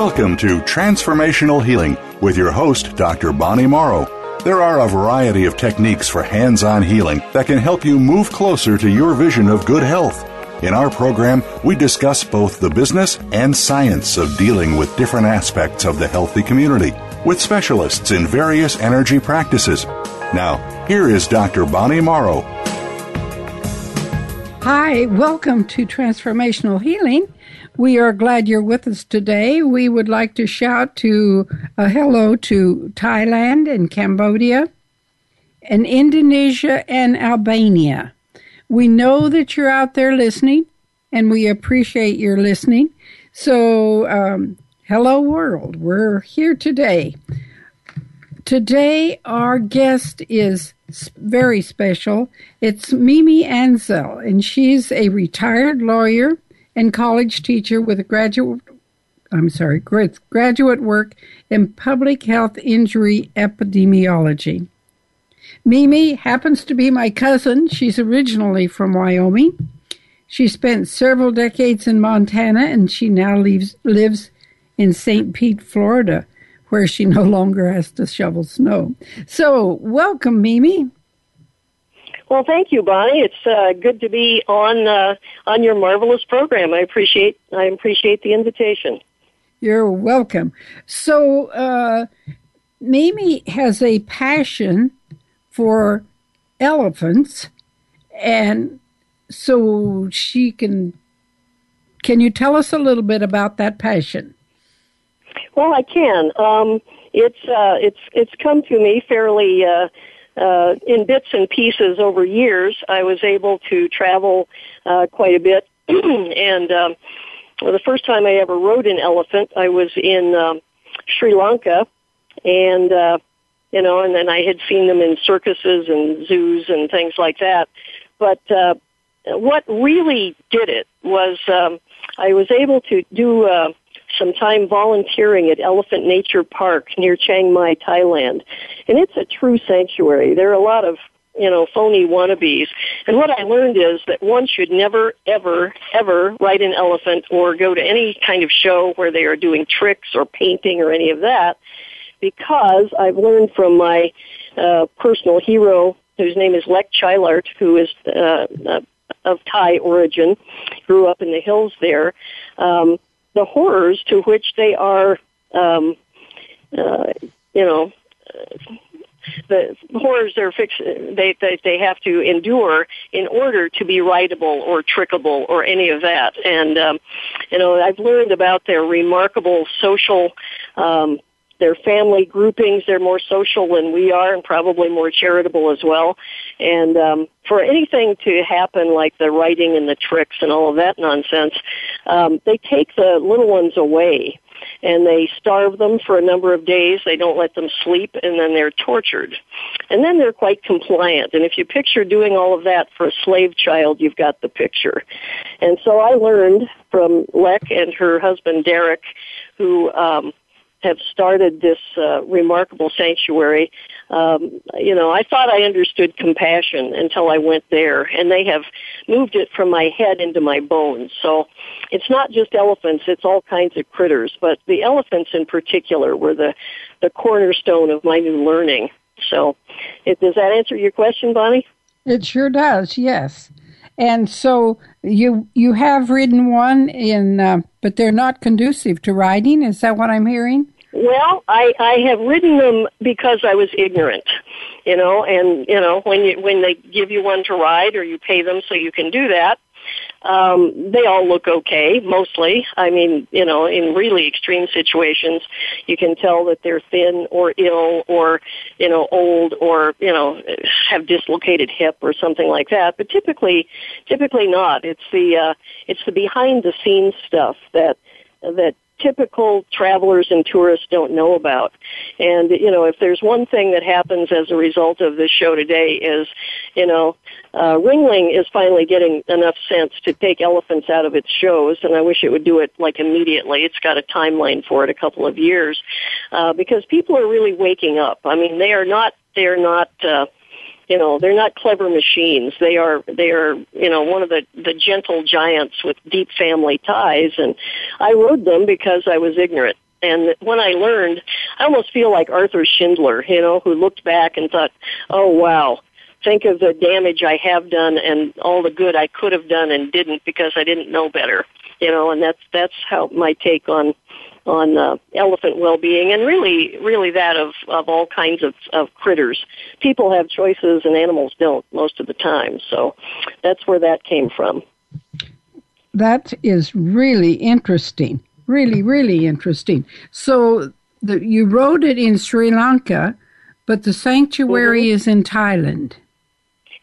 Welcome to Transformational Healing with your host, Dr. Bonnie Morrow. There are a variety of techniques for hands on healing that can help you move closer to your vision of good health. In our program, we discuss both the business and science of dealing with different aspects of the healthy community with specialists in various energy practices. Now, here is Dr. Bonnie Morrow. Hi, welcome to Transformational Healing. We are glad you're with us today. We would like to shout to a hello to Thailand and Cambodia and Indonesia and Albania. We know that you're out there listening and we appreciate your listening. So, um, hello world. We're here today. Today, our guest is very special. It's Mimi Ansel, and she's a retired lawyer and college teacher with a graduate I'm sorry, graduate work in public health injury epidemiology. Mimi happens to be my cousin. She's originally from Wyoming. She spent several decades in Montana and she now lives, lives in St. Pete, Florida, where she no longer has to shovel snow. So, welcome, Mimi. Well, thank you, Bonnie. It's uh, good to be on uh, on your marvelous program. I appreciate I appreciate the invitation. You're welcome. So, uh, Mimi has a passion for elephants, and so she can. Can you tell us a little bit about that passion? Well, I can. Um, it's uh, it's it's come to me fairly uh, in bits and pieces over years. I was able to travel uh, quite a bit, and um, well, the first time I ever rode an elephant, I was in um, Sri Lanka, and uh, you know, and then I had seen them in circuses and zoos and things like that. But uh, what really did it was um, I was able to do. Uh, some time volunteering at Elephant Nature Park near Chiang Mai, Thailand. And it's a true sanctuary. There are a lot of you know, phony wannabes. And what I learned is that one should never, ever, ever ride an elephant or go to any kind of show where they are doing tricks or painting or any of that, because I've learned from my uh, personal hero, whose name is Lek Chailert, who is uh, uh, of Thai origin, grew up in the hills there. Um, the horrors to which they are, um, uh, you know, the horrors they're fix they, they they have to endure in order to be writable or trickable or any of that. And um, you know, I've learned about their remarkable social um, their family groupings. They're more social than we are, and probably more charitable as well. And um, for anything to happen, like the writing and the tricks and all of that nonsense, um, they take the little ones away and they starve them for a number of days. They don't let them sleep, and then they're tortured. And then they're quite compliant. And if you picture doing all of that for a slave child, you've got the picture. And so I learned from Lek and her husband Darrick, who um, have started this uh, remarkable sanctuary. Um, you know, I thought I understood compassion until I went there, and they have moved it from my head into my bones. So it's not just elephants; it's all kinds of critters. But the elephants, in particular, were the the cornerstone of my new learning. So, it, does that answer your question, Bonnie? It sure does. Yes. And so you you have ridden one in, uh, but they're not conducive to riding. Is that what I'm hearing? Well, I I have ridden them because I was ignorant, you know, and you know when you when they give you one to ride or you pay them so you can do that, um, they all look okay, mostly. I mean, you know, in really extreme situations, you can tell that they're thin or ill or, you know, old or, you know, have dislocated hip or something like that. But typically, typically not. It's the, uh, it's the behind the scenes stuff that, that typical travelers and tourists don't know about. And, you know, if there's one thing that happens as a result of this show today is, you know, uh, Ringling is finally getting enough sense to take elephants out of its shows, and I wish it would do it like immediately. It's got a timeline for it, a couple of years, uh, because people are really waking up. I mean, they are not, they are not, uh, you know they're not clever machines they are they are you know one of the the gentle giants with deep family ties and i rode them because i was ignorant And when I learned, I almost feel like Arthur Schindler, you know, who looked back and thought, "Oh wow, think of the damage I have done and all the good I could have done and didn't because I didn't know better." You know, and that's that's how my take on on uh, elephant well-being and really really that of of all kinds of of critters people have choices and animals don't most of the time so that's where that came from that is really interesting really really interesting so the, you wrote it in Sri Lanka but the sanctuary mm-hmm. is in Thailand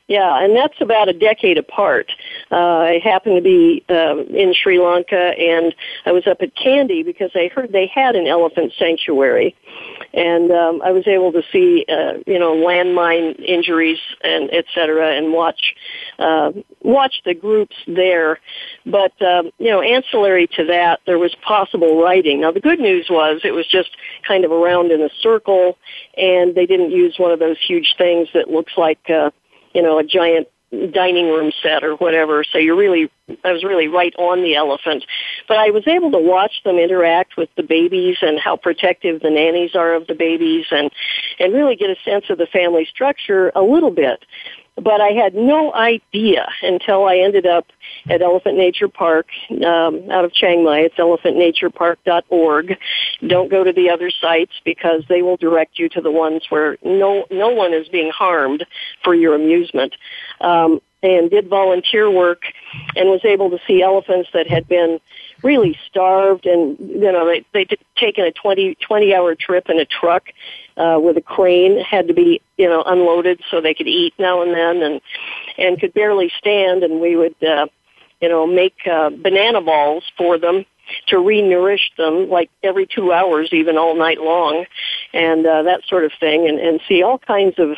yeah, and that's about a decade apart. Uh, I happened to be uh, in Sri Lanka, and I was up at Kandy because I heard they had an elephant sanctuary, and um, I was able to see, uh, you know, landmine injuries and et cetera, and watch uh, watch the groups there. But um, you know, ancillary to that, there was possible writing. Now, the good news was it was just kind of around in a circle, and they didn't use one of those huge things that looks like. Uh, you know, a giant dining room set or whatever. So you're really, I was really right on the elephant. But I was able to watch them interact with the babies and how protective the nannies are of the babies and, and really get a sense of the family structure a little bit but I had no idea until I ended up at Elephant Nature Park um, out of Chiang Mai. It's elephantnaturepark.org. Don't go to the other sites because they will direct you to the ones where no no one is being harmed for your amusement. Um, and did volunteer work and was able to see elephants that had been really starved and you know they they'd taken a 20 20 hour trip in a truck uh with a crane had to be you know unloaded so they could eat now and then and and could barely stand and we would uh you know make uh banana balls for them to re-nourish them like every two hours even all night long and uh that sort of thing and and see all kinds of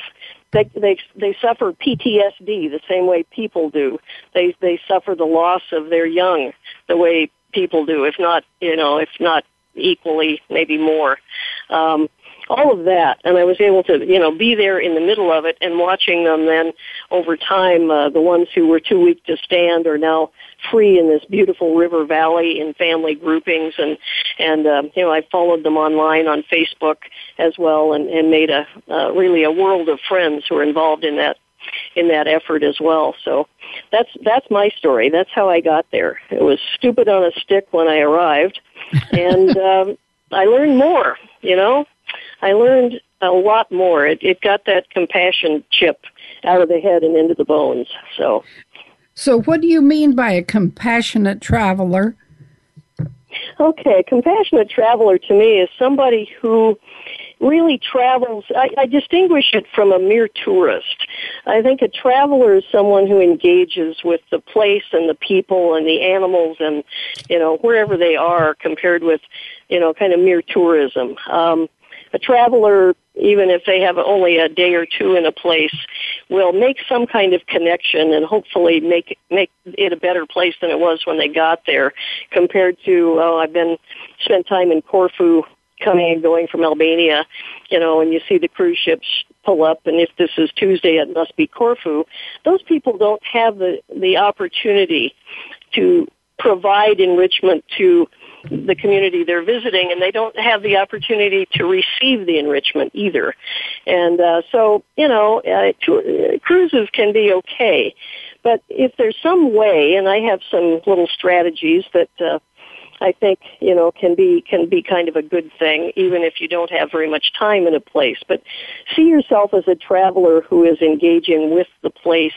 they they they suffer PTSD the same way people do. They they suffer the loss of their young the way people do, if not you know if not equally, maybe more. Um, all of that, and I was able to, you know, be there in the middle of it and watching them. Then, over time, uh, the ones who were too weak to stand are now free in this beautiful river valley in family groupings, and and uh, you know, I followed them online on Facebook as well, and and made a uh, really a world of friends who are involved in that in that effort as well. So that's that's my story. That's how I got there. It was stupid on a stick when I arrived, and um, I learned more. You know, I learned a lot more. It, it got that compassion chip out of the head and into the bones. So, so what do you mean by a compassionate traveler? Okay, a compassionate traveler to me is somebody who really travels. I, I distinguish it from a mere tourist. I think a traveler is someone who engages with the place and the people and the animals and you know wherever they are, compared with you know kind of mere tourism. Um, a traveler, even if they have only a day or two in a place, will make some kind of connection and hopefully make make it a better place than it was when they got there, compared to oh, I've been spent time in Corfu, coming and going from Albania, you know, and you see the cruise ships pull up, and if this is Tuesday, it must be Corfu. Those people don't have the the opportunity to provide enrichment to the community they're visiting and they don't have the opportunity to receive the enrichment either. And uh, so, you know, uh, to, uh, cruises can be okay, but if there's some way, and I have some little strategies that uh, I think you know can be can be kind of a good thing, even if you don't have very much time in a place. But see yourself as a traveler who is engaging with the place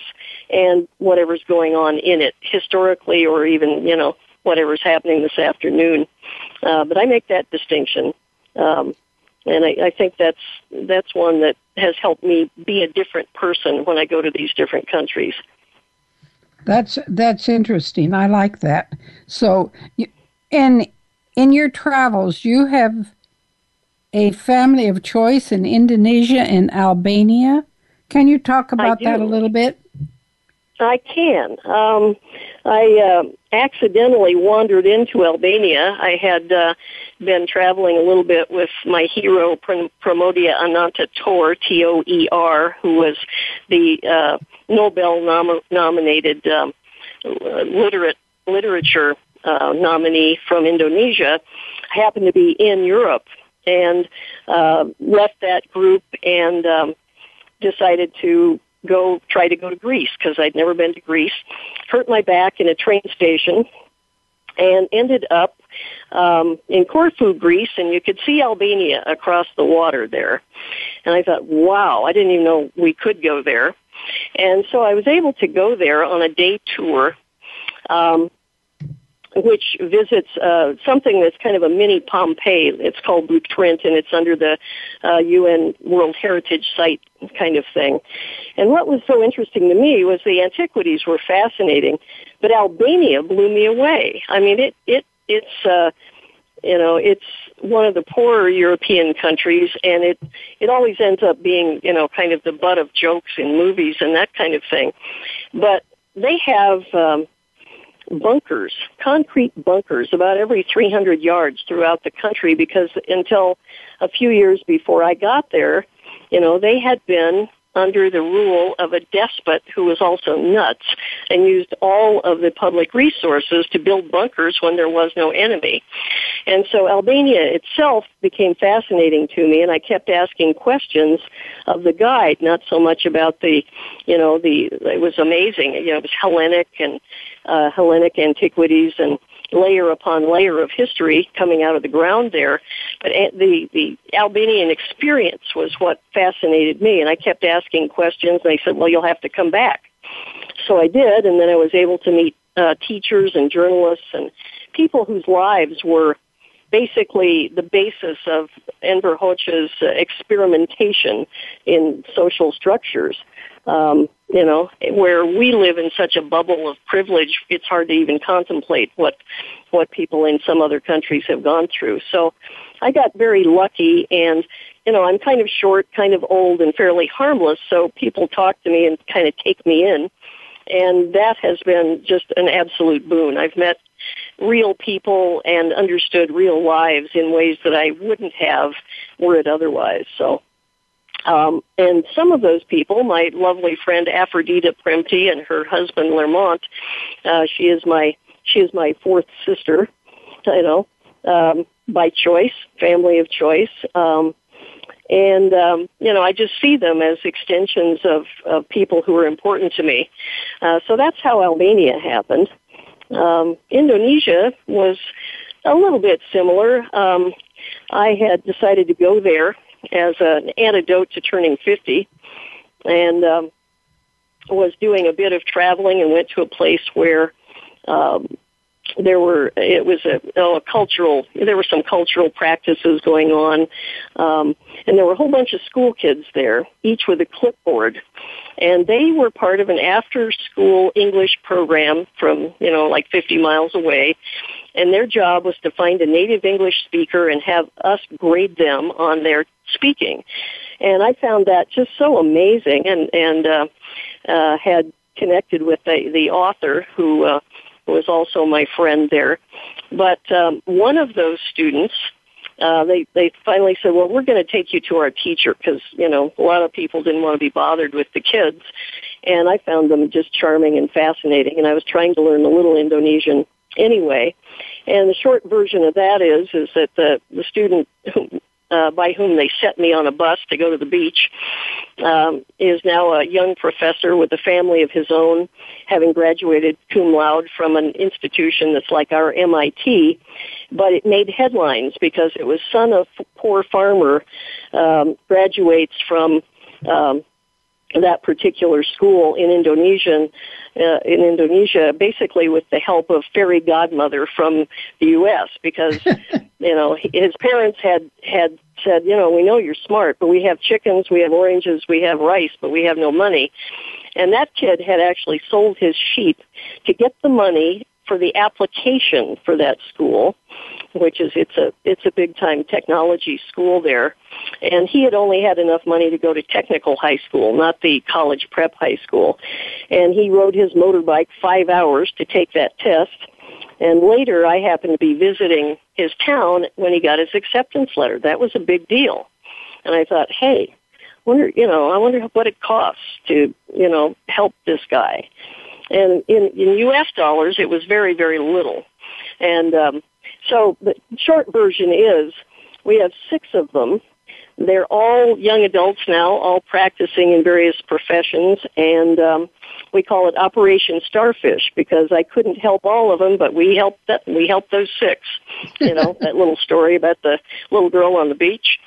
and whatever's going on in it, historically or even you know whatever's happening this afternoon. Uh, but I make that distinction, um, and I, I think that's that's one that has helped me be a different person when I go to these different countries. That's that's interesting. I like that. So, in in your travels, you have a family of choice in Indonesia and Albania. Can you talk about that a little bit? I can. Um, I uh, accidentally wandered into Albania. I had uh, been traveling a little bit with my hero, Pramoedya Ananta Toer, T-O-E-R, who was the uh, Nobel nom- nominated um, literate literature uh, nominee from Indonesia. happened to be in Europe and uh, left that group and um, decided to go try to go to Greece because I'd never been to Greece. Hurt my back in a train station and ended up um, in Corfu, Greece, and you could see Albania across the water there. And I thought, wow, I didn't even know we could go there. And so I was able to go there on a day tour. Um, which visits uh, something that's kind of a mini Pompeii. It's called Butrint, and it's under the uh, UN World Heritage Site kind of thing. And what was so interesting to me was the antiquities were fascinating, but Albania blew me away. I mean, it it it's uh, you know it's one of the poorer European countries, and it it always ends up being you know kind of the butt of jokes in movies and that kind of thing. But they have um, bunkers, concrete bunkers, about every 300 yards throughout the country because until a few years before I got there, you know, they had been under the rule of a despot who was also nuts and used all of the public resources to build bunkers when there was no enemy. And so Albania itself became fascinating to me and I kept asking questions of the guide, not so much about the, you know, the, it was amazing, you know, it was Hellenic and, uh, Hellenic antiquities and layer upon layer of history coming out of the ground there. But the the Albanian experience was what fascinated me, and I kept asking questions. And they said, "Well, you'll have to come back." So I did, and then I was able to meet uh, teachers and journalists and people whose lives were basically the basis of Enver Hoxha's experimentation in social structures. Um, you know, where we live in such a bubble of privilege, it's hard to even contemplate what what people in some other countries have gone through. So, I got very lucky, and you know, I'm kind of short, kind of old, and fairly harmless. So people talk to me and kind of take me in, and that has been just an absolute boon. I've met real people and understood real lives in ways that I wouldn't have were it otherwise. So um, and some of those people, my lovely friend Aphrodita Premti and her husband Lermont, uh, she is my she is my fourth sister, you know, um, by choice, family of choice. Um, and um, you know, I just see them as extensions of, of people who are important to me. Uh, so that's how Albania happened. Um, Indonesia was a little bit similar. Um, I had decided to go there as an antidote to turning 50 and um, was doing a bit of traveling and went to a place where um, there were it was a, oh, a cultural there were some cultural practices going on um, and there were a whole bunch of school kids there each with a clipboard. And they were part of an after school english program from you know like 50 miles away. And their job was to find a native english speaker and have us grade them on their speaking. And i found that just so amazing and and uh, uh, had connected with the the author who uh, was also my friend there. But um, one of those students, uh, they they finally said, "Well, we're going to take you to our teacher because you know a lot of people didn't want to be bothered with the kids." And I found them just charming and fascinating, and I was trying to learn a little Indonesian anyway. And the short version of that is is that the the student uh, by whom they set me on a bus to go to the beach, um, is now a young professor with a family of his own, having graduated cum laude from an institution that's like our MIT. But it made headlines because it was son of poor farmer um, graduates from um, that particular school in Indonesian uh, in Indonesia, basically with the help of fairy godmother from the U.S. Because you know his parents had had said, you know, we know you're smart, but we have chickens, we have oranges, we have rice, but we have no money. And that kid had actually sold his sheep to get the money for the application for that school, which is it's a it's a big time technology school there. And he had only had enough money to go to technical high school, not the college prep high school. And he rode his motorbike five hours to take that test. And later I happened to be visiting his town when he got his acceptance letter. That was a big deal. And I thought, hey, wonder, you know, I wonder what it costs to, you know, help this guy. And in, in U.S. dollars, it was very, very little. And um, So the short version is we have six of them. They're all young adults now, all practicing in various professions, and um, we call it Operation Starfish because I couldn't help all of them, but we helped that, we helped those six. You know that little story about the little girl on the beach.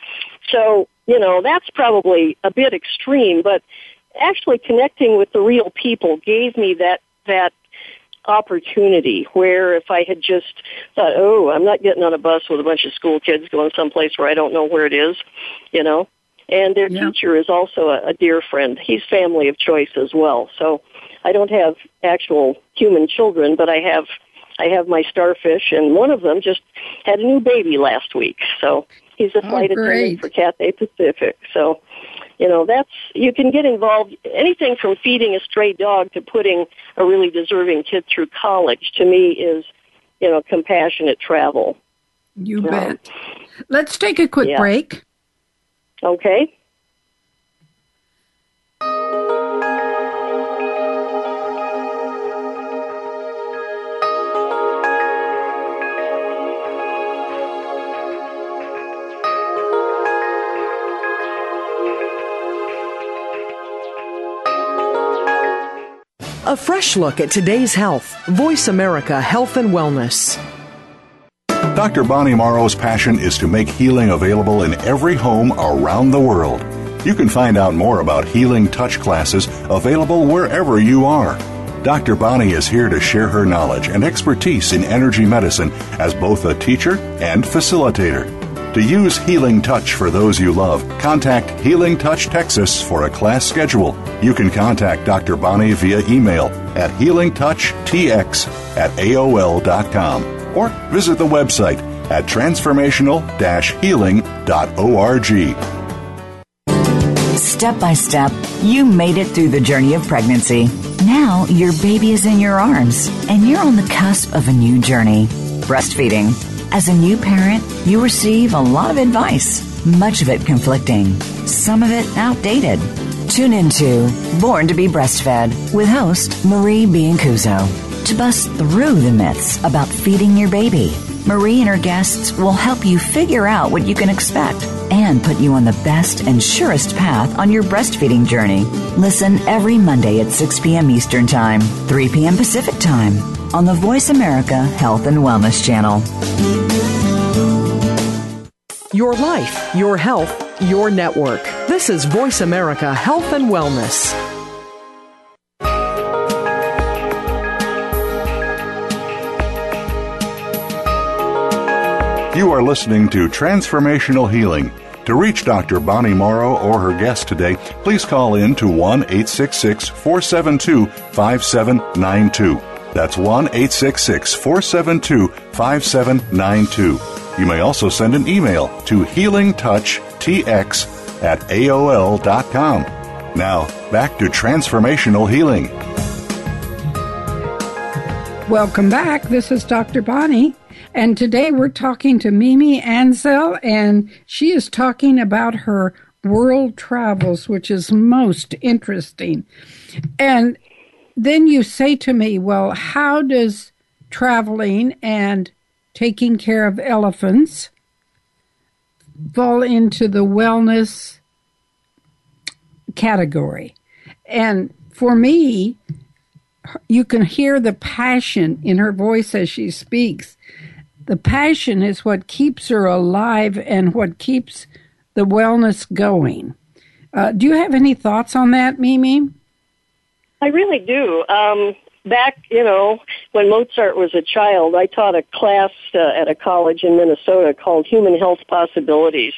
So you know that's probably a bit extreme, but actually connecting with the real people gave me that that opportunity where if I had just thought, oh, I'm not getting on a bus with a bunch of school kids going someplace where I don't know where it is, you know. And their yeah. teacher is also a, a dear friend. He's family of choice as well. So I don't have actual human children, but I have I have my starfish, and one of them just had a new baby last week. So he's a oh, flight oh, attendant for Cathay Pacific. So you know that's you can get involved anything from feeding a stray dog to putting a really deserving kid through college to me is you know compassionate travel. You bet. Let's take a quick yeah. break. Okay A fresh look at today's health. Voice America Health and Wellness. Dr. Bonnie Morrow's passion is to make healing available in every home around the world. You can find out more about healing touch classes available wherever you are. Dr. Bonnie is here to share her knowledge and expertise in energy medicine as both a teacher and facilitator. To use Healing Touch for those you love, contact Healing Touch Texas for a class schedule. You can contact Dr. Bonnie via email at healingtouchtx at AOL.com or visit the website at transformational-healing.org. Step by step, you made it through the journey of pregnancy. Now your baby is in your arms and you're on the cusp of a new journey. Breastfeeding as a new parent, you receive a lot of advice, much of it conflicting, some of it outdated. Tune into Born to be Breastfed with host Marie Biancuzzo to bust through the myths about feeding your baby. Marie and her guests will help you figure out what you can expect and put you on the best and surest path on your breastfeeding journey. Listen every Monday at 6 p.m. Eastern Time, 3 p.m. Pacific Time on the Voice America Health and Wellness Channel. Your life, your health, your network. This is Voice America Health and Wellness. You are listening to Transformational Healing. To reach Dr. Bonnie Morrow or her guest today, please call in to 1 866 472 5792. That's 1 866 472 5792. You may also send an email to healingtouchtx at AOL.com. Now, back to transformational healing. Welcome back. This is Dr. Bonnie. And today we're talking to Mimi Ansel, and she is talking about her world travels, which is most interesting. And then you say to me, well, how does traveling and taking care of elephants fall into the wellness category? And for me, you can hear the passion in her voice as she speaks. The passion is what keeps her alive and what keeps the wellness going. Uh, do you have any thoughts on that, Mimi? I really do. Um, back, you know, when Mozart was a child, I taught a class uh, at a college in Minnesota called Human Health Possibilities,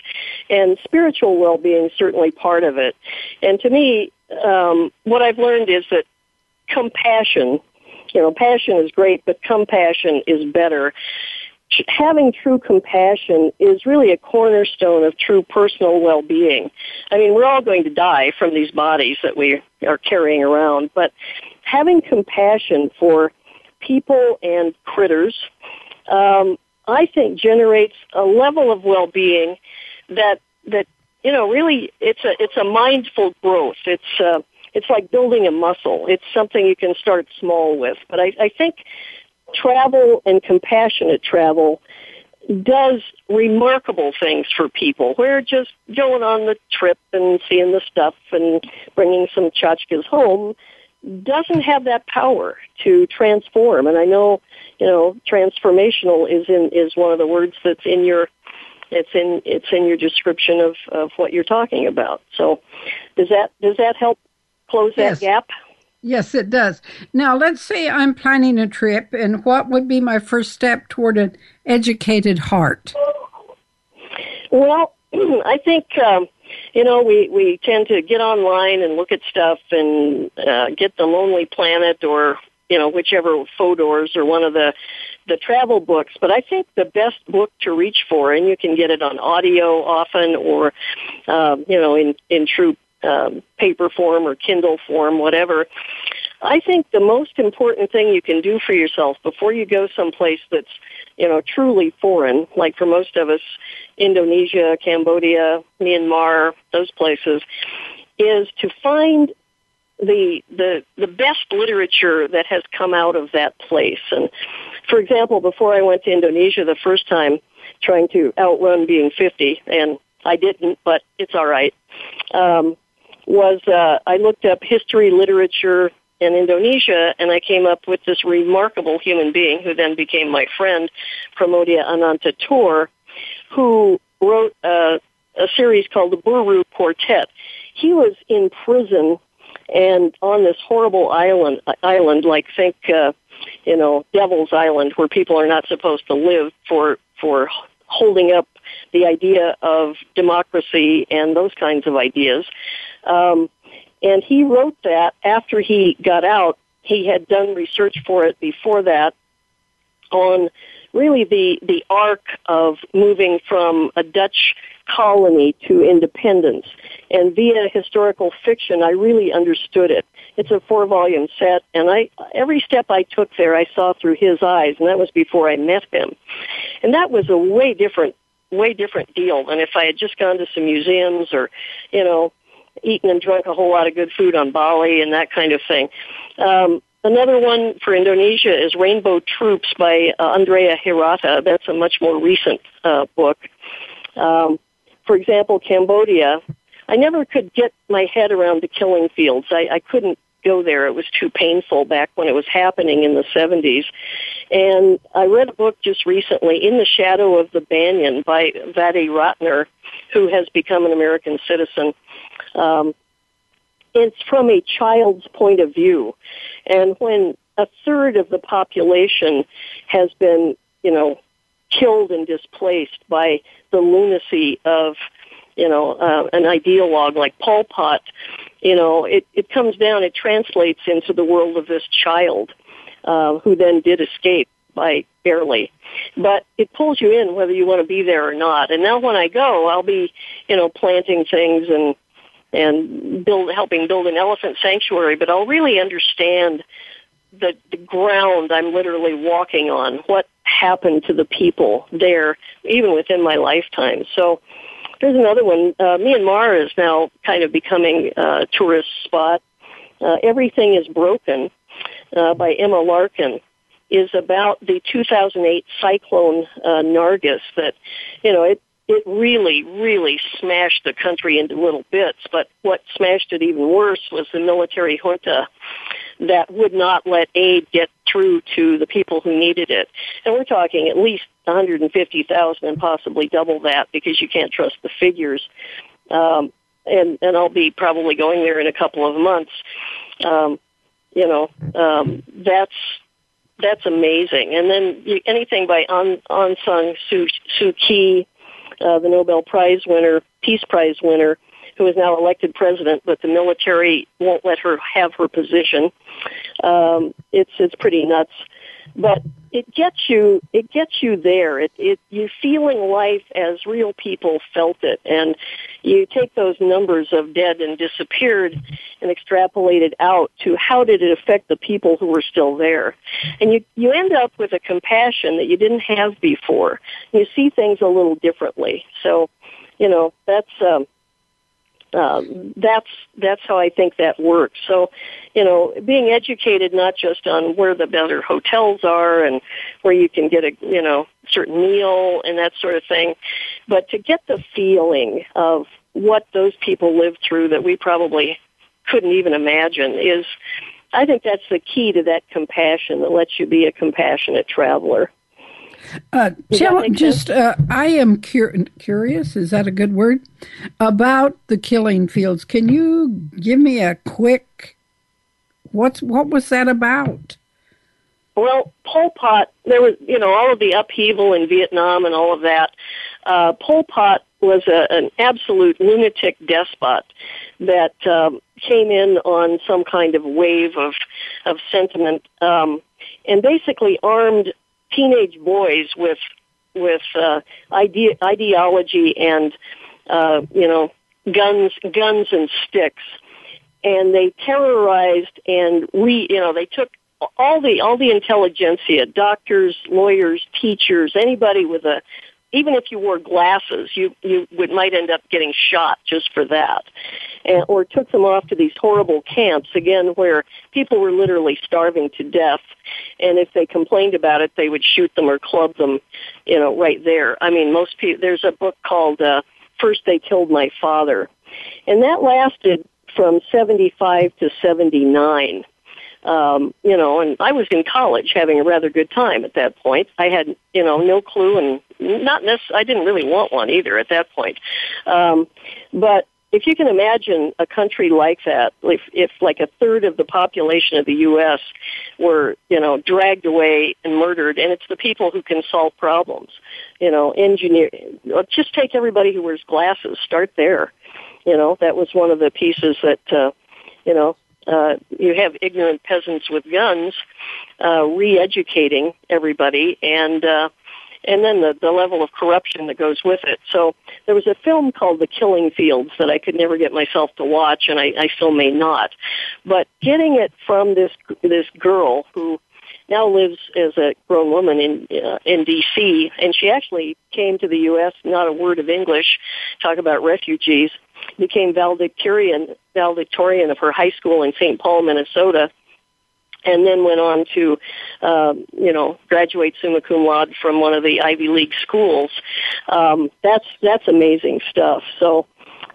and spiritual well-being is certainly part of it. And to me, um, what I've learned is that compassion, you know, passion is great, but compassion is better having true compassion is really a cornerstone of true personal well-being. I mean, we're all going to die from these bodies that we are carrying around, but having compassion for people and critters, um, I think generates a level of well-being that that you know really it's a it's a mindful growth. It's uh, it's like building a muscle. It's something you can start small with, but I, I think travel and compassionate travel does remarkable things for people. We're just going on the trip and seeing the stuff and bringing some tchotchkes home doesn't have that power to transform. And I know, you know, transformational is in is one of the words that's in your it's in it's in your description of of what you're talking about. So, does that does that help close that gap? Yes, it does. Now, let's say I'm planning a trip, and what would be my first step toward an educated heart? Well, I think um, you know we we tend to get online and look at stuff and uh, get the Lonely Planet or you know whichever Fodor's or one of the the travel books. But I think the best book to reach for, and you can get it on audio often or um, you know in in true um, paper form or Kindle form, whatever. I think the most important thing you can do for yourself before you go someplace that's, you know, truly foreign, like for most of us, Indonesia, Cambodia, Myanmar, those places, is to find the the the best literature that has come out of that place. And for example, before I went to Indonesia the first time, trying to outrun being 50, and I didn't, but it's all right. Um, was uh, I looked up history literature in Indonesia, and I came up with this remarkable human being who then became my friend, Pramoedya Ananta Toer, who wrote uh, a series called the Buru Quartet. He was in prison and on this horrible island, island like think, uh, you know, Devil's Island, where people are not supposed to live for for holding up the idea of democracy and those kinds of ideas. Um, and he wrote that after he got out. He had done research for it before that on really the, the arc of moving from a Dutch colony to independence. And via historical fiction, I really understood it. It's a four volume set, and I, every step I took there, I saw through his eyes, and that was before I met him. And that was a way different, way different deal than if I had just gone to some museums or, you know, eaten and drunk a whole lot of good food on Bali and that kind of thing. Um, another one for Indonesia is Rainbow Troops by uh, Andrea Hirata. That's a much more recent uh, book. Um, for example, Cambodia. I never could get my head around the killing fields. I, I couldn't go there. It was too painful back when it was happening in the 70s. And I read a book just recently, In the Shadow of the Banyan by Vaddey Ratner, who has become an American citizen. Um, it's from a child's point of view. And when a third of the population has been, you know, killed and displaced by the lunacy of, you know, uh, an ideologue like Pol Pot, you know, it, it comes down, it translates into the world of this child, uh, who then did escape by barely. But it pulls you in whether you want to be there or not. And now when I go, I'll be, you know, planting things and and build helping build an elephant sanctuary, but I'll really understand the the ground I'm literally walking on, what happened to the people there, even within my lifetime. So there's another one. Uh, Myanmar is now kind of becoming a tourist spot. Uh, Everything is Broken uh, by Emma Larkin is about the 2008 cyclone uh, Nargis that, you know, it it really, really smashed the country into little bits. But what smashed it even worse was the military junta that would not let aid get through to the people who needed it. And we're talking at least 150,000 and possibly double that because you can't trust the figures. Um, and, and I'll be probably going there in a couple of months. Um, you know, um, that's, that's amazing. And then anything by Aung, Aung San Suu, Suu Kyi, uh, the Nobel Prize winner, Peace Prize winner, who is now elected president, but the military won't let her have her position. Um, it's it's pretty nuts, but it gets you it gets you there. It it you're feeling life as real people felt it, and you take those numbers of dead and disappeared and extrapolate it out to how did it affect the people who were still there, and you you end up with a compassion that you didn't have before. You see things a little differently. So, you know that's. Um, um, that's that's how I think that works. So, you know, being educated not just on where the better hotels are and where you can get a you know certain meal and that sort of thing, but to get the feeling of what those people lived through that we probably couldn't even imagine is, I think that's the key to that compassion that lets you be a compassionate traveler. Uh, tell, just, uh, I am cur- curious, is that a good word? About the killing fields. Can you give me a quick, what's, what was that about? Well, Pol Pot, there was, you know, all of the upheaval in Vietnam and all of that. Uh, Pol Pot was a, an absolute lunatic despot that um, came in on some kind of wave of of sentiment, um, and basically armed teenage boys with with uh, ide- ideology and uh, you know guns guns and sticks, and they terrorized and we you know they took all the all the intelligentsia, doctors, lawyers, teachers, anybody with a even if you wore glasses, you you would might end up getting shot just for that, or took them off to these horrible camps again where people were literally starving to death, and if they complained about it, they would shoot them or club them, you know, right there. I mean, most people. There's a book called uh, "First They Killed My Father," and that lasted from 75 to 79 um, you know, and I was in college having a rather good time at that point. I had, you know, no clue and not necessarily, I didn't really want one either at that point. Um, but if you can imagine a country like that, if, if like a third of the population of the U.S. were, you know, dragged away and murdered, and it's the people who can solve problems, you know, engineer, just take everybody who wears glasses, start there. You know, that was one of the pieces that, uh, you know, uh, you have ignorant peasants with guns uh, re-educating everybody, and uh, and then the the level of corruption that goes with it. So there was a film called The Killing Fields that I could never get myself to watch, and I, I still may not. But getting it from this this girl who now lives as a grown woman in uh, in D.C. and she actually came to the U.S. not a word of English. Talk about refugees became valedictorian, valedictorian of her high school in St. Paul, Minnesota, and then went on to, uh, you know, graduate summa cum laude from one of the Ivy League schools. Um, that's that's amazing stuff. So.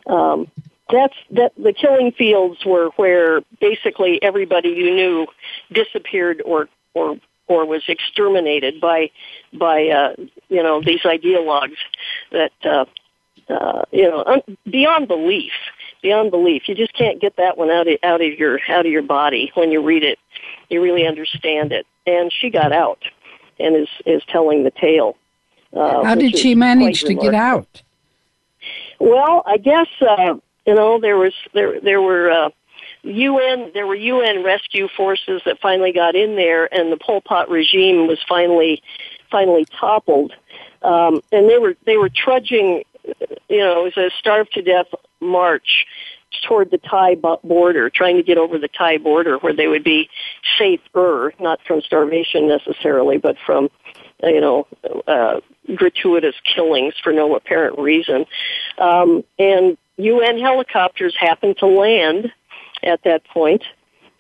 Um, that's that the killing fields were where basically everybody you knew disappeared or or or was exterminated by by uh, you know these ideologues that uh, uh, you know, un- beyond belief, beyond belief. You just can't get that one out of, out of your out of your body when you read it. You really understand it. And she got out and is is telling the tale. Uh, How did she manage to get out? Well, I guess uh, you know there was there there were. Uh, UN, there were UN rescue forces that finally got in there, and the Pol Pot regime was finally, finally toppled. Um, and they were they were trudging you know, it was a starve to death march toward the Thai border, trying to get over the Thai border where they would be safer, not from starvation necessarily, but from, you know, uh, gratuitous killings for no apparent reason. Um, and UN helicopters happened to land at that point,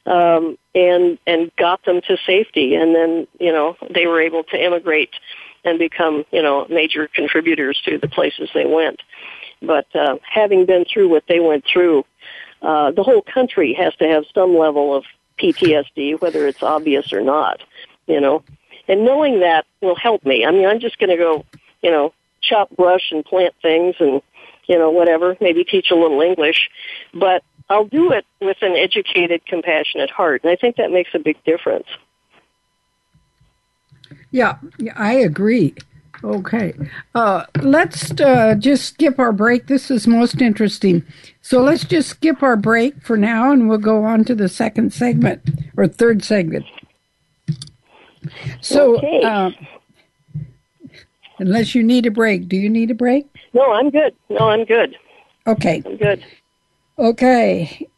um, and and got them to safety, and then you know they were able to immigrate and become, you know, major contributors to the places they went. But uh, having been through what they went through, uh, the whole country has to have some level of PTSD, whether it's obvious or not, you know. And knowing that will help me. I mean, I'm just going to go, you know, chop brush and plant things and, you know, whatever, maybe teach a little English, but I'll do it with an educated, compassionate heart. And I think that makes a big difference. Yeah, I agree. Okay. Uh, let's uh, just skip our break. This is most interesting. So let's just skip our break for now and we'll go on to the second segment or third segment. So, okay. uh, unless you need a break, do you need a break? No, I'm good. No, I'm good. Okay. I'm good. Okay.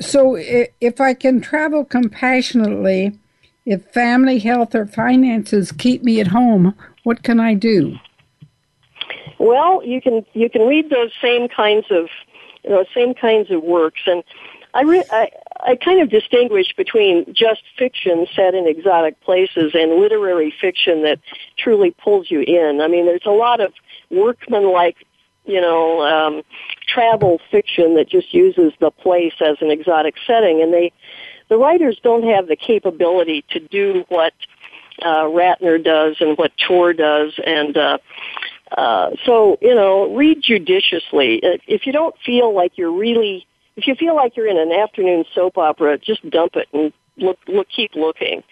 So if I can travel compassionately, if family, health, or finances keep me at home, what can I do? Well, you can you can read those same kinds of you know, same kinds of works. And I, re- I, I kind of distinguish between just fiction set in exotic places and literary fiction that truly pulls you in. I mean, there's a lot of workmanlike, you know, um, travel fiction that just uses the place as an exotic setting, and they, the writers don't have the capability to do what uh, Ratner does and what Toer does, and uh, uh, so you know, read judiciously. If you don't feel like you're really if you feel like you're in an afternoon soap opera, just dump it and look, look keep looking.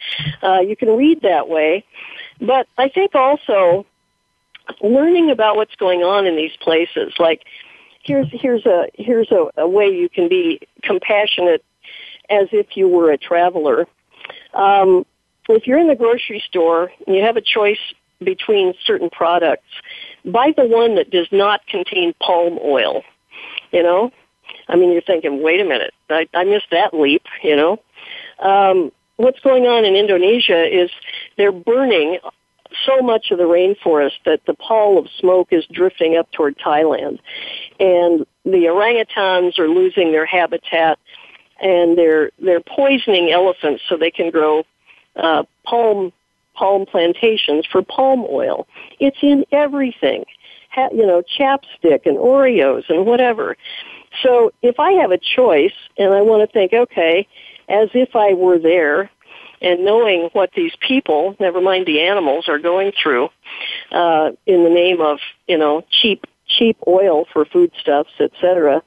Uh, you can read that way, but I think also learning about what's going on in these places, like here's here's a here's a, a way you can be compassionate as if you were a traveler. Um, if you're in the grocery store and you have a choice between certain products, buy the one that does not contain palm oil. You know, I mean, you're thinking, wait a minute, I, I missed that leap, you know. Um, what's going on in Indonesia is they're burning so much of the rainforest that the pall of smoke is drifting up toward Thailand. And the orangutans are losing their habitat and they're, they're poisoning elephants so they can grow, uh, palm, palm plantations for palm oil. It's in everything. Ha, you know, chapstick and Oreos and whatever. So if I have a choice and I want to think, okay, as if I were there and knowing what these people, never mind the animals, are going through, uh, in the name of, you know, cheap, cheap oil for foodstuffs, etc.,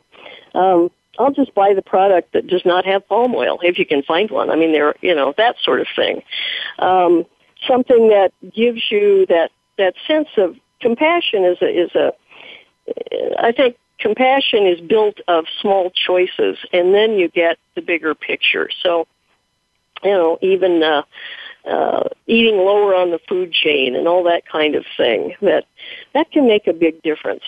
um, I'll just buy the product that does not have palm oil if you can find one. I mean, there, you know, that sort of thing. Um, something that gives you that that sense of compassion is a, is a I think compassion is built of small choices, and then you get the bigger picture. So, you know, even uh, uh, eating lower on the food chain and all that kind of thing that that can make a big difference.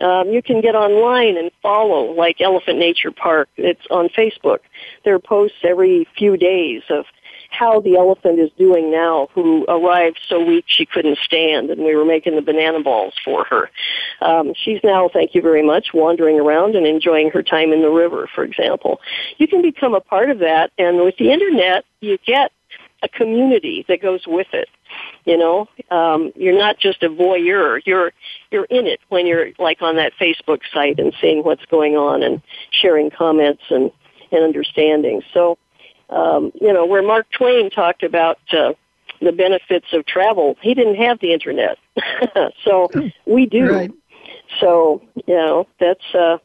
Um, you can get online and follow, like Elephant Nature Park. It's on Facebook. There are posts every few days of how the elephant is doing now, who arrived so weak she couldn't stand, and we were making the banana balls for her. Um, she's now, thank you very much, wandering around and enjoying her time in the river, for example. You can become a part of that, and with the internet, you get a community that goes with it. You know, um, you're not just a voyeur. You're you're in it when you're like on that Facebook site and seeing what's going on and sharing comments and and understanding. So um, you know, where Mark Twain talked about uh, the benefits of travel, he didn't have the internet, so we do. Right. So you know, that's uh,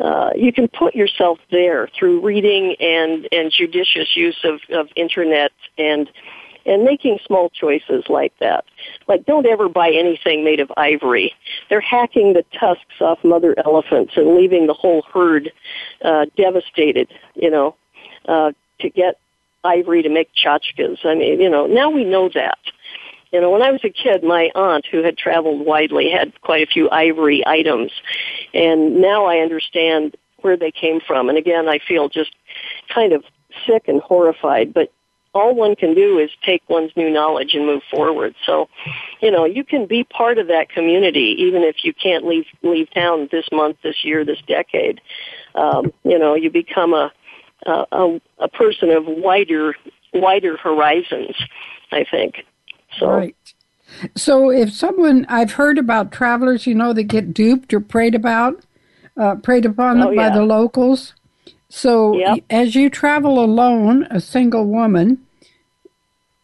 uh, you can put yourself there through reading and and judicious use of of internet and and making small choices like that. Like don't ever buy anything made of ivory. They're hacking the tusks off mother elephants and leaving the whole herd uh, devastated. You know, uh, to get ivory to make tchotchkes. I mean, you know, now we know that. You know, when I was a kid, my aunt, who had traveled widely, had quite a few ivory items. And now I understand where they came from. And again, I feel just kind of sick and horrified. But all one can do is take one's new knowledge and move forward. So, you know, you can be part of that community even if you can't leave leave town this month, this year, this decade. Um, you know, you become a a, a person of wider wider horizons. I think. So. Right. So if someone I've heard about travelers, you know, that get duped or preyed about, uh, preyed upon oh, by yeah. the locals. So yep. as you travel alone, a single woman,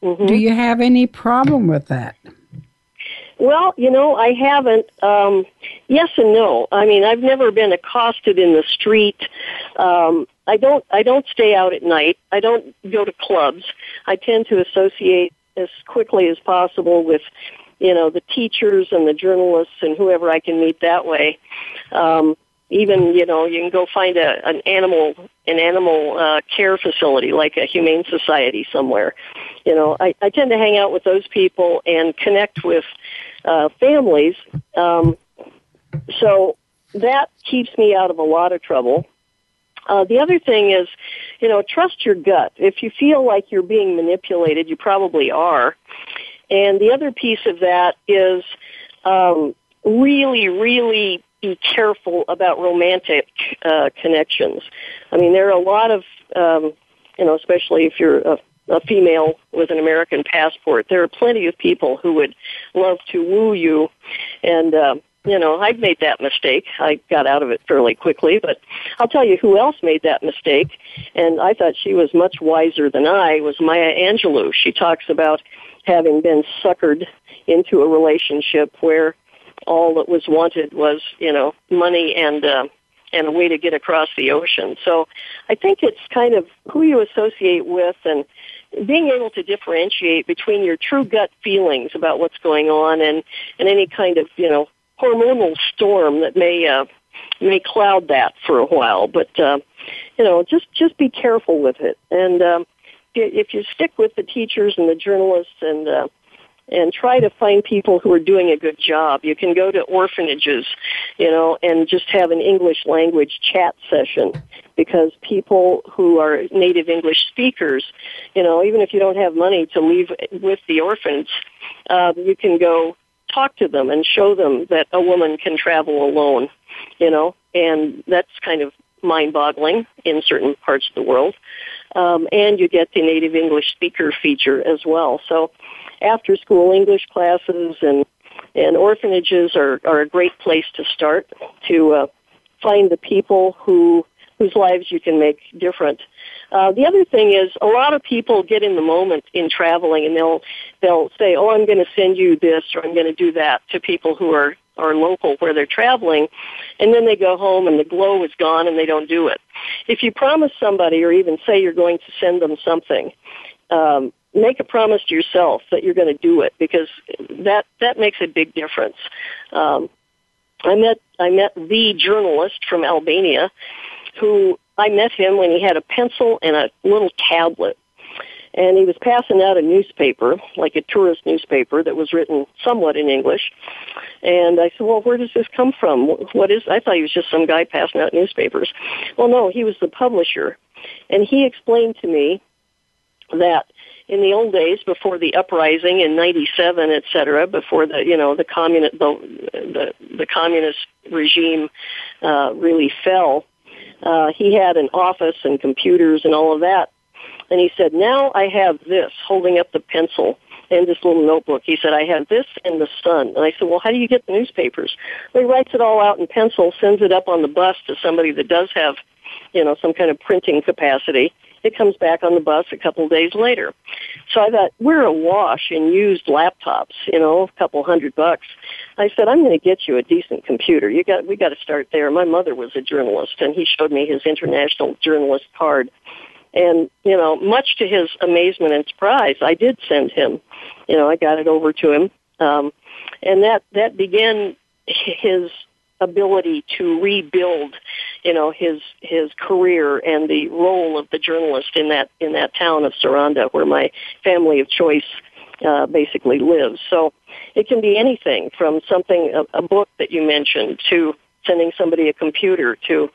mm-hmm. do you have any problem with that? Well, you know, I haven't. Um, yes and no. I mean, I've never been accosted in the street. Um, I don't. I don't stay out at night. I don't go to clubs. I tend to associate as quickly as possible with, you know, the teachers and the journalists and whoever I can meet that way. Um, even you know you can go find a an animal an animal uh, care facility like a humane society somewhere you know i i tend to hang out with those people and connect with uh families um so that keeps me out of a lot of trouble uh, the other thing is, you know, trust your gut. If you feel like you're being manipulated, you probably are. And the other piece of that is um, really, really be careful about romantic uh, connections. I mean, there are a lot of, um, you know, especially if you're a, a female with an American passport, there are plenty of people who would love to woo you, and uh, you know, I've made that mistake. I got out of it fairly quickly, but I'll tell you who else made that mistake, and I thought she was much wiser than I, was Maya Angelou. She talks about having been suckered into a relationship where all that was wanted was, you know, money and, uh, and a way to get across the ocean. So I think it's kind of who you associate with and being able to differentiate between your true gut feelings about what's going on and, and any kind of, you know, hormonal storm that may uh, may cloud that for a while. But uh, you know, just just be careful with it. And um, if you stick with the teachers and the journalists and uh, and try to find people who are doing a good job. You can go to orphanages, you know, and just have an English language chat session because people who are native English speakers, you know, even if you don't have money to leave with the orphans, uh, you can go talk to them and show them that a woman can travel alone, you know, and that's kind of mind-boggling in certain parts of the world. Um, and you get the native English speaker feature as well. So after school English classes and and orphanages are, are a great place to start to uh, find the people who whose lives you can make different uh, the other thing is a lot of people get in the moment in traveling and they'll they'll say, "Oh, I'm going to send you this or I'm going to do that" to people who are are local where they're traveling, and then they go home and the glow is gone and they don't do it. If you promise somebody or even say you're going to send them something, um, make a promise to yourself that you're going to do it because that that makes a big difference. Um, I met I met the journalist from Albania who I met him when he had a pencil and a little tablet. And he was passing out a newspaper, like a tourist newspaper that was written somewhat in English. And I said, well, where does this come from? What is, I thought he was just some guy passing out newspapers. Well, no, he was the publisher. And he explained to me that in the old days before the uprising in 97 et cetera before the you know the communist the the, the communist regime uh really fell uh, he had an office and computers and all of that. And he said, now I have this, holding up the pencil and this little notebook. He said, I have this and the sun. And I said, well, how do you get the newspapers? Well, he writes it all out in pencil, sends it up on the bus to somebody that does have, you know, some kind of printing capacity. It comes back on the bus a couple days later. So I thought, we're awash in used laptops, you know, a couple hundred bucks. I said, I'm going to get you a decent computer. You got, we got to start there. My mother was a journalist and he showed me his international journalist card. And, you know, much to his amazement and surprise, I did send him, you know, I got it over to him. Um, and that, that began his ability to rebuild, you know, his his career and the role of the journalist in that in that town of Saranda, where my family of choice uh, basically lives. So it can be anything from something a, a book that you mentioned to sending somebody a computer to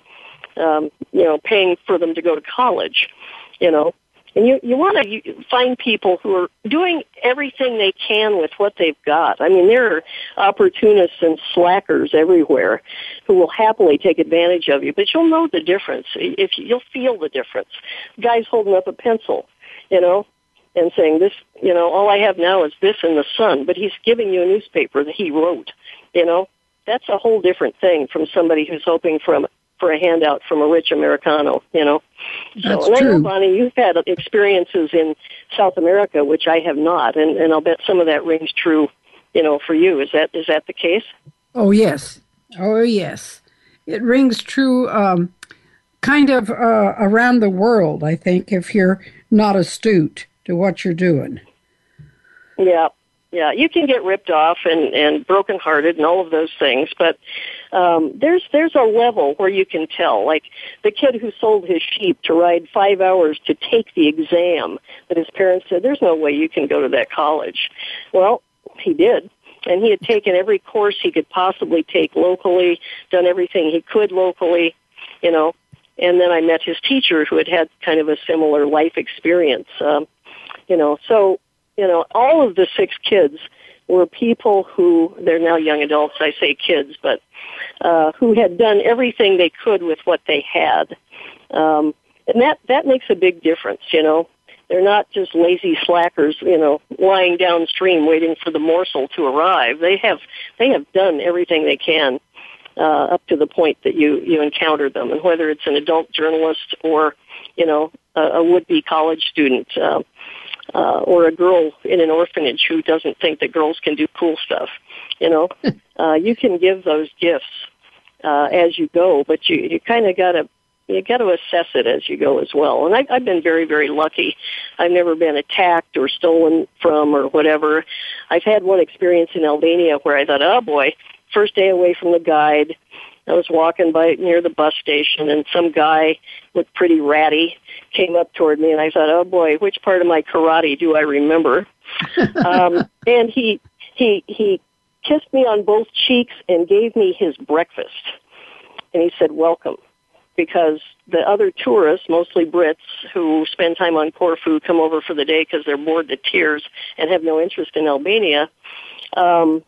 um, you know paying for them to go to college. You know, and you, you want to find people who are doing everything they can with what they've got. I mean, there are opportunists and slackers everywhere who will happily take advantage of you, but you'll know the difference. If you, you'll feel the difference. Guy's holding up a pencil, you know, and saying this, you know, all I have now is this in the sun, but he's giving you a newspaper that he wrote, you know. That's a whole different thing from somebody who's hoping a, for a handout from a rich Americano, you know. That's so, and true. I know, Bonnie, you've had experiences in South America, which I have not, and, and I'll bet some of that rings true, you know, for you. Is that is that the case? Oh yes, oh yes, it rings true. Um, kind of uh, around the world, I think, if you're not astute to what you're doing. Yeah, yeah. You can get ripped off and and brokenhearted and all of those things, but um, there's there's a level where you can tell. Like the kid who sold his sheep to ride five hours to take the exam that his parents said, "There's no way you can go to that college." Well, he did. And he had taken every course he could possibly take locally, done everything he could locally, you know. And then I met his teacher who had had kind of a similar life experience. Um, you know, so, you know, all of the six kids were people who, they're now young adults, I say kids, but uh, who had done everything they could with what they had. Um, and that, that makes a big difference, you know. They're not just lazy slackers, you know, lying downstream waiting for the morsel to arrive. They have, they have done everything they can uh, up to the point that you you encounter them, and whether it's an adult journalist or you know a, a would-be college student. Uh, uh, or a girl in an orphanage who doesn't think that girls can do cool stuff. You know, uh, you can give those gifts uh, as you go, but you you kind of got to you got to assess it as you go as well. And I, I've been very very lucky. I've never been attacked or stolen from or whatever. I've had one experience in Albania where I thought, oh boy, first day away from the guide. I was walking by near the bus station and some guy looked pretty ratty came up toward me and I thought, oh boy, which part of my karate do I remember? um, and he, he, he kissed me on both cheeks and gave me his breakfast. And he said, welcome. Because the other tourists, mostly Brits, who spend time on Corfu, come over for the day because they're bored to tears and have no interest in Albania. Um,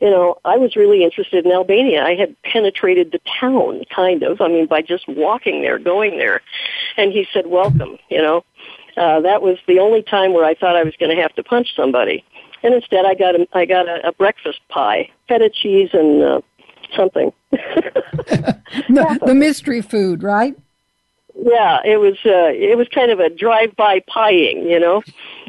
you know, I was really interested in Albania. I had penetrated the town, kind of. I mean, by just walking there, going there. And he said, welcome, you know. Uh, that was the only time where I thought I was going to have to punch somebody. And instead I got a, I got a, a breakfast pie, feta cheese and, uh, something. the, the mystery food, right? Yeah, it was uh it was kind of a drive-by pieing, you know.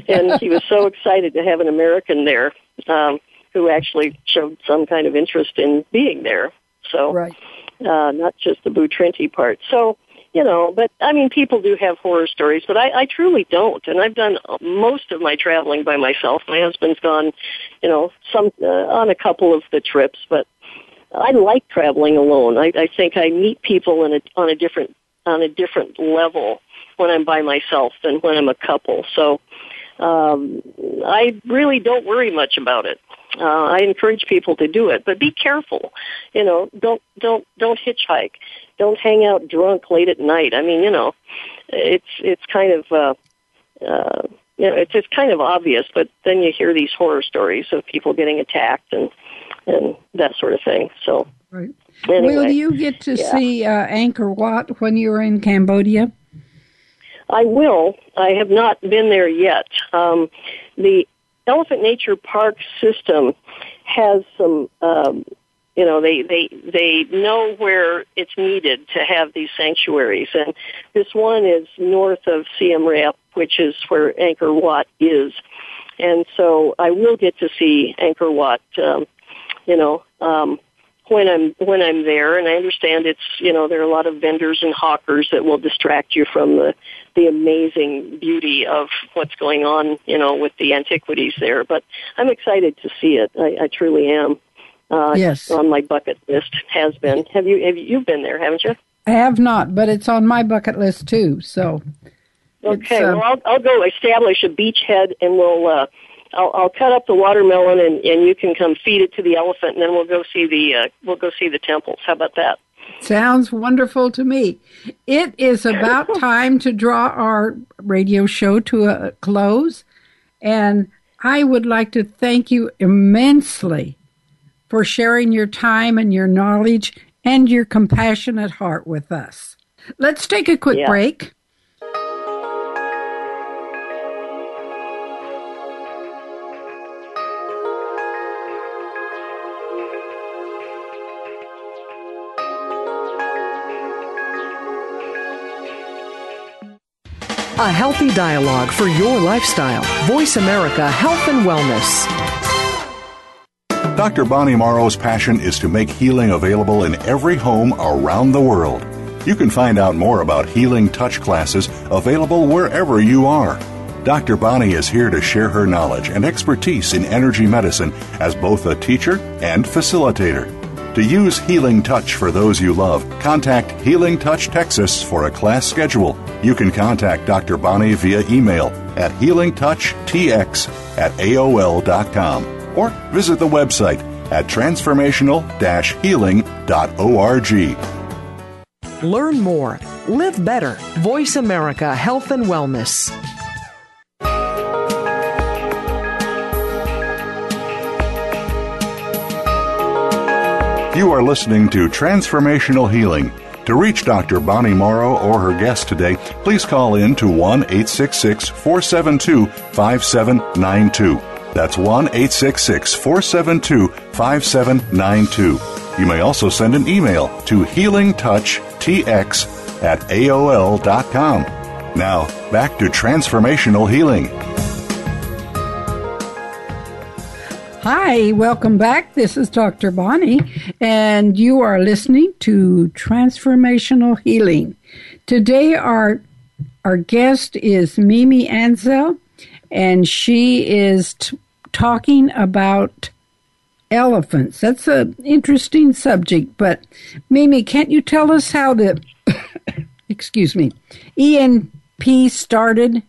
And he was so excited to have an American there. Um who actually showed some kind of interest in being there. So, right. uh, not just the Butrinti part. So, you know, but I mean, people do have horror stories, but I, I truly don't. And I've done most of my traveling by myself. My husband's gone, you know, some uh, on a couple of the trips, but I like traveling alone. I, I think I meet people in a, on a different on a different level when I'm by myself than when I'm a couple. So um, I really don't worry much about it. Uh, I encourage people to do it, but be careful. You know, don't don't don't hitchhike. Don't hang out drunk late at night. I mean, you know, it's it's kind of uh, uh, you know it's it's kind of obvious, but then you hear these horror stories of people getting attacked and and that sort of thing. So, right. Anyway, Will you get to yeah. see uh, Angkor Wat when you are in Cambodia? I will. I have not been there yet. Um, the Elephant Nature Park system has some, um, you know, they, they, they know where it's needed to have these sanctuaries. And this one is north of Siem Reap, which is where Angkor Wat is. And so I will get to see Angkor Wat, um, you know, um, when I'm when I'm there, and I understand it's you know there are a lot of vendors and hawkers that will distract you from the the amazing beauty of what's going on you know with the antiquities there. But I'm excited to see it. I, I truly am. Uh, yes, on my bucket list has been. Have you have you been there, haven't you? I have not, but it's on my bucket list too. So okay, uh, well I'll I'll go establish a beachhead and we'll. uh I'll, I'll cut up the watermelon and, and you can come feed it to the elephant, and then we'll go see the uh, we'll go see the temples. How about that? Sounds wonderful to me. It is about time to draw our radio show to a close, and I would like to thank you immensely for sharing your time and your knowledge and your compassionate heart with us. Let's take a quick yeah. break. A healthy dialogue for your lifestyle. Voice America Health and Wellness. Dr. Bonnie Morrow's passion is to make healing available in every home around the world. You can find out more about healing touch classes available wherever you are. Dr. Bonnie is here to share her knowledge and expertise in energy medicine as both a teacher and facilitator. To use Healing Touch for those you love, contact Healing Touch Texas for a class schedule. You can contact Dr. Bonnie via email at healingtouchtx at AOL.com or visit the website at transformational healing.org. Learn more. Live better. Voice America Health and Wellness. You are listening to Transformational Healing. To reach Dr. Bonnie Morrow or her guest today, please call in to 1 866 472 5792. That's 1 866 472 5792. You may also send an email to healingtouchtx at AOL.com. Now, back to transformational healing. Hi, welcome back. This is Dr. Bonnie, and you are listening to Transformational Healing. Today, our our guest is Mimi Ansel, and she is t- talking about elephants. That's an interesting subject, but Mimi, can't you tell us how the excuse me ENP started?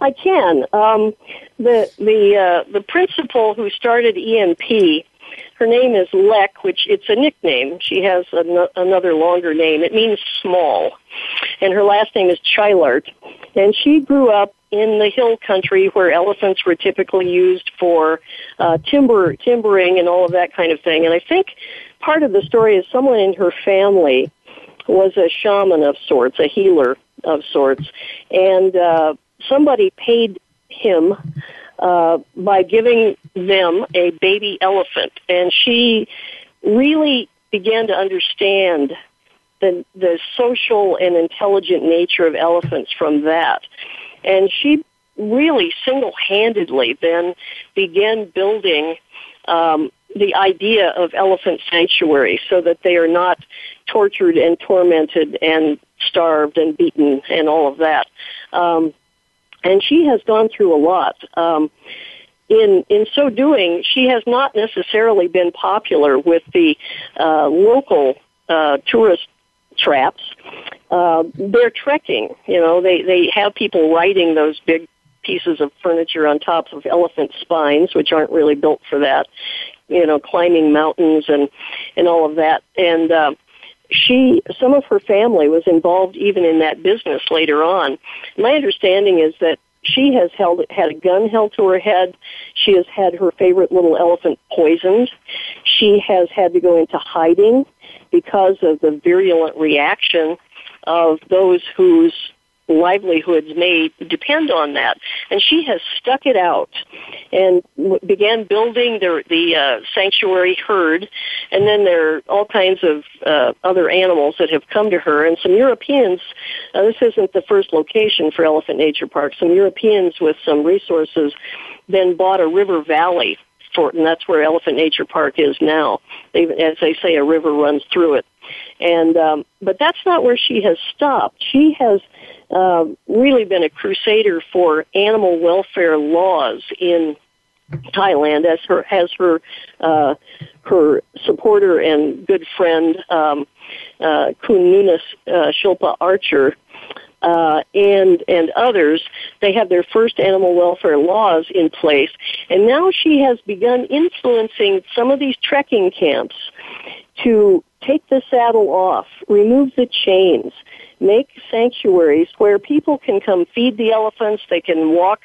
I can. Um, the the uh, the principal who started ENP, her name is Lek, which it's a nickname. She has an- another longer name. It means small, and her last name is Chailert. And she grew up in the hill country where elephants were typically used for uh, timber timbering and all of that kind of thing. And I think part of the story is someone in her family was a shaman of sorts, a healer of sorts, and uh, somebody paid him uh, by giving them a baby elephant, and she really began to understand the the social and intelligent nature of elephants from that, and she really single-handedly then began building um, the idea of elephant sanctuary so that they are not tortured and tormented and starved and beaten and all of that. Um, and she has gone through a lot. Um, in in so doing, she has not necessarily been popular with the uh, local uh, tourist traps. Uh, they're trekking. You know, they they have people riding those big pieces of furniture on top of elephant spines, which aren't really built for that. You know, climbing mountains and and all of that. And uh, she, some of her family was involved even in that business later on. My understanding is that she has held had a gun held to her head. She has had her favorite little elephant poisoned. She has had to go into hiding because of the virulent reaction of those whose livelihoods may depend on that. And she has stuck it out and began building the, the uh, sanctuary herd. And then there are all kinds of uh, other animals that have come to her. And some Europeans, uh, this isn't the first location for Elephant Nature Park, some Europeans with some resources then bought a river valley for, and that's where Elephant Nature Park is now. They, as they say, a river runs through it. And um, but that's not where she has stopped. She has uh, really been a crusader for animal welfare laws in Thailand, as her as her uh, her supporter and good friend um, uh, Kun Nunas uh, Shilpa Archer. Uh, and and others, they have their first animal welfare laws in place, and now she has begun influencing some of these trekking camps to take the saddle off, remove the chains, make sanctuaries where people can come feed the elephants, they can walk,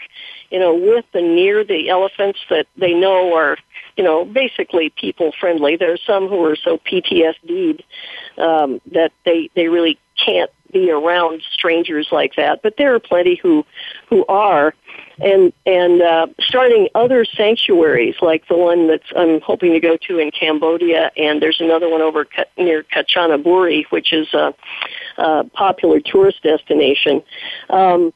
you know, with and near the elephants that they know are, you know, basically people friendly. There are some who are so PTSD'd um, that they they really can't be around strangers like that. But there are plenty who who are, and and uh, starting other sanctuaries like the one that I'm hoping to go to in Cambodia, and there's another one over near Kanchanaburi, which is a, a popular tourist destination. Um,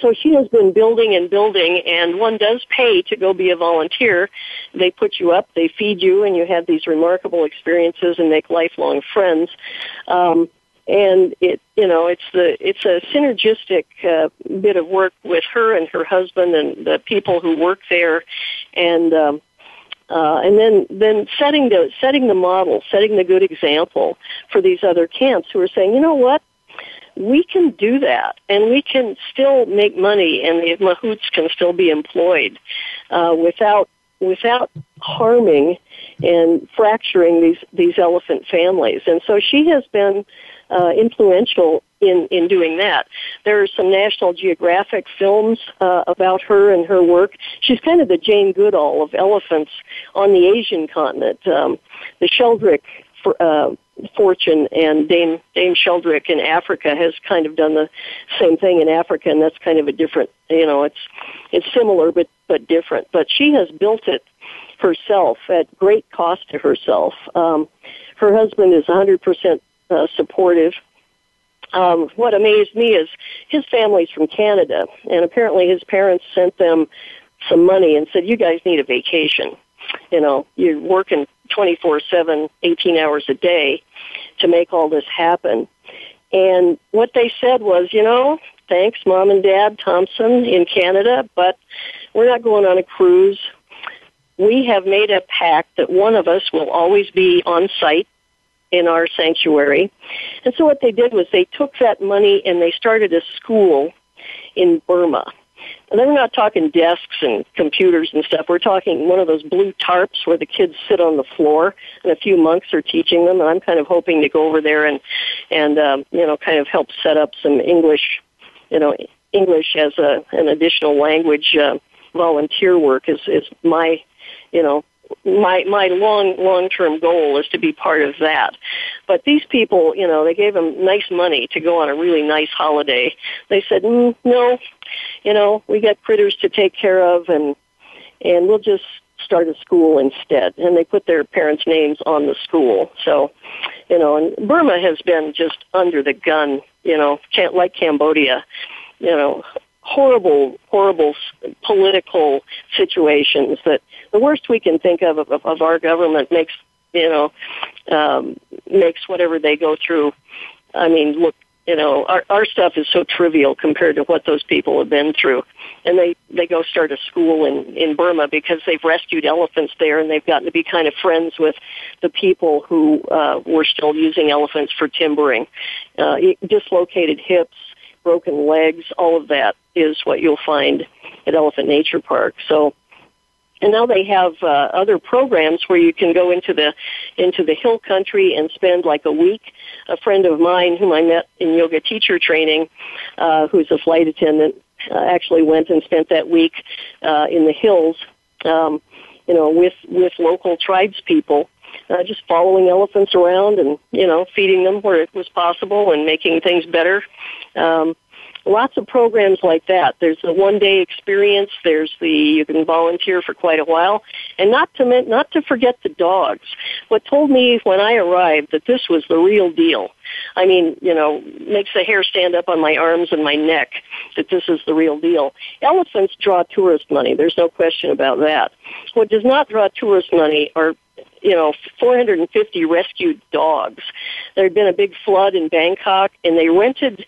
so she has been building and building and one does pay to go be a volunteer they put you up they feed you and you have these remarkable experiences and make lifelong friends um, and it you know it's the it's a synergistic uh, bit of work with her and her husband and the people who work there. And um uh, and then then setting the setting the model setting the good example for these other camps who are saying you know what? We can do that and we can still make money and the mahouts can still be employed uh, without without harming and fracturing these these elephant families. And so she has been uh, influential in in doing that. There are some National Geographic films uh, about her and her work. She's kind of the Jane Goodall of elephants on the Asian continent. Um, the Sheldrick for, uh, fortune and Dame Dame Sheldrick in Africa has kind of done the same thing in Africa, and that's kind of a different. You know, it's it's similar but but different. But she has built it herself at great cost to herself. Um, her husband is 100% uh, supportive um, what amazed me is his family's from Canada, and apparently his parents sent them some money and said, "You guys need a vacation. You know, you're working 24/7, 18 hours a day to make all this happen." And what they said was, you know, thanks, mom and dad Thompson in Canada, but we're not going on a cruise. We have made a pact that one of us will always be on site in our sanctuary. And so what they did was they took that money and they started a school in Burma. And then we're not talking desks and computers and stuff. We're talking one of those blue tarps where the kids sit on the floor, and a few monks are teaching them. And I'm kind of hoping to go over there and and um, you know kind of help set up some English, you know, English as a an additional language uh, volunteer work is is my you know my my long long term goal is to be part of that. But these people, you know, they gave them nice money to go on a really nice holiday. They said, mm, no, you know, we got critters to take care of, and and we'll just start a school instead. And they put their parents' names on the school. So, you know, and Burma has been just under the gun, you know, like Cambodia, you know, horrible, horrible political situations that the worst we can think of of, of our government makes you know um, makes whatever they go through. I mean, look, you know, our our stuff is so trivial compared to what those people have been through, and they they go start a school in in Burma because they've rescued elephants there, and they've gotten to be kind of friends with the people who uh, were still using elephants for timbering, uh, dislocated hips broken legs, all of that is what you'll find at Elephant Nature Park. So, and now they have uh, other programs where you can go into the into the hill country and spend like a week. A friend of mine whom I met in yoga teacher training, uh, who's a flight attendant, uh, actually went and spent that week uh, in the hills. Um, you know, with with local tribes people, uh, just following elephants around and you know feeding them where it was possible and making things better. Um, lots of programs like that. There's the one day experience. There's the you can volunteer for quite a while, and not to not to forget the dogs. What told me when I arrived that this was the real deal. I mean, you know, makes the hair stand up on my arms and my neck that this is the real deal. Elephants draw tourist money. There's no question about that. What does not draw tourist money are you know, 450 rescued dogs. There had been a big flood in Bangkok, and they rented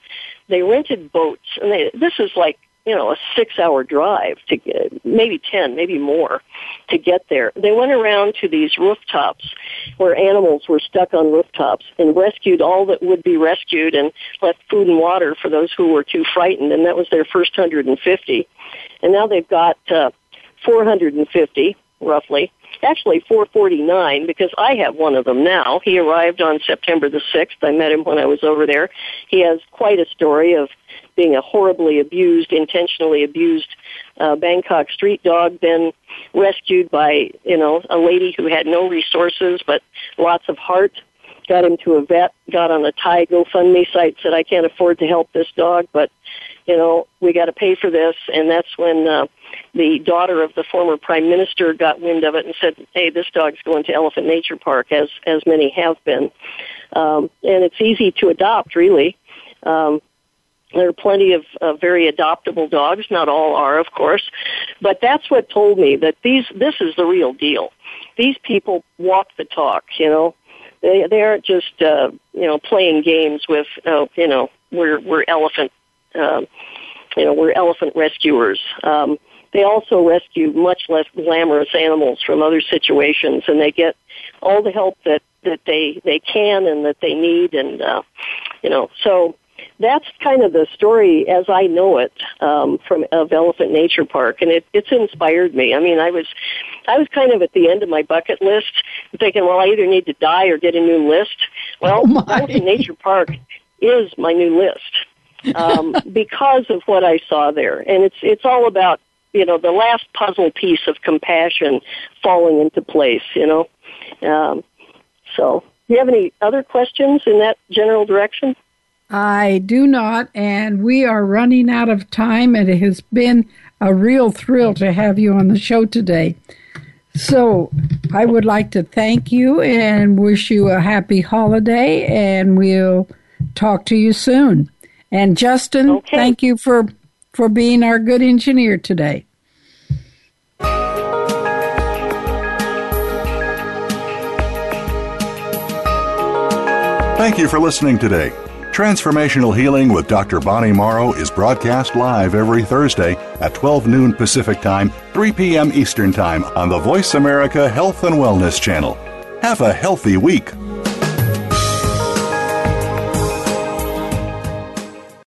they rented boats, and they, this is like you know a six hour drive to get, maybe ten, maybe more, to get there. They went around to these rooftops where animals were stuck on rooftops and rescued all that would be rescued and left food and water for those who were too frightened, and that was their first 150. And now they've got uh, 450 roughly actually 449 because I have one of them now. He arrived on September the 6th. I met him when I was over there. He has quite a story of being a horribly abused, intentionally abused uh, Bangkok street dog, then rescued by, you know, a lady who had no resources but lots of heart. Got him to a vet, got on a Thai GoFundMe site, said, I can't afford to help this dog, but, you know, we got to pay for this. And that's when, uh, the daughter of the former prime minister got wind of it and said, "Hey, this dog's going to Elephant Nature Park," as as many have been, um, and it's easy to adopt, really. Um, there are plenty of uh, very adoptable dogs. Not all are, of course, but that's what told me that these this is the real deal. These people walk the talk. You know, they they aren't just uh, you know playing games with uh, you know we're we're elephant. Uh, you know, we're elephant rescuers. Um, they also rescue much less glamorous animals from other situations, and they get all the help that that they they can and that they need, and uh, you know, so that's kind of the story as I know it um, from of Elephant Nature Park, and it, it's inspired me. I mean, I was I was kind of at the end of my bucket list, thinking, well, I either need to die or get a new list. Well, oh Elephant Nature Park is my new list um, because of what I saw there, and it's it's all about you know the last puzzle piece of compassion falling into place. You know, um, so do you have any other questions in that general direction? I do not, and we are running out of time, and it has been a real thrill to have you on the show today. So, I would like to thank you and wish you a happy holiday, and we'll talk to you soon. And Justin, okay. thank you for for being our good engineer today. Thank you for listening today. Transformational Healing with Dr. Bonnie Morrow is broadcast live every Thursday at 12 noon Pacific Time, 3 p.m. Eastern Time on the Voice America Health and Wellness Channel. Have a healthy week.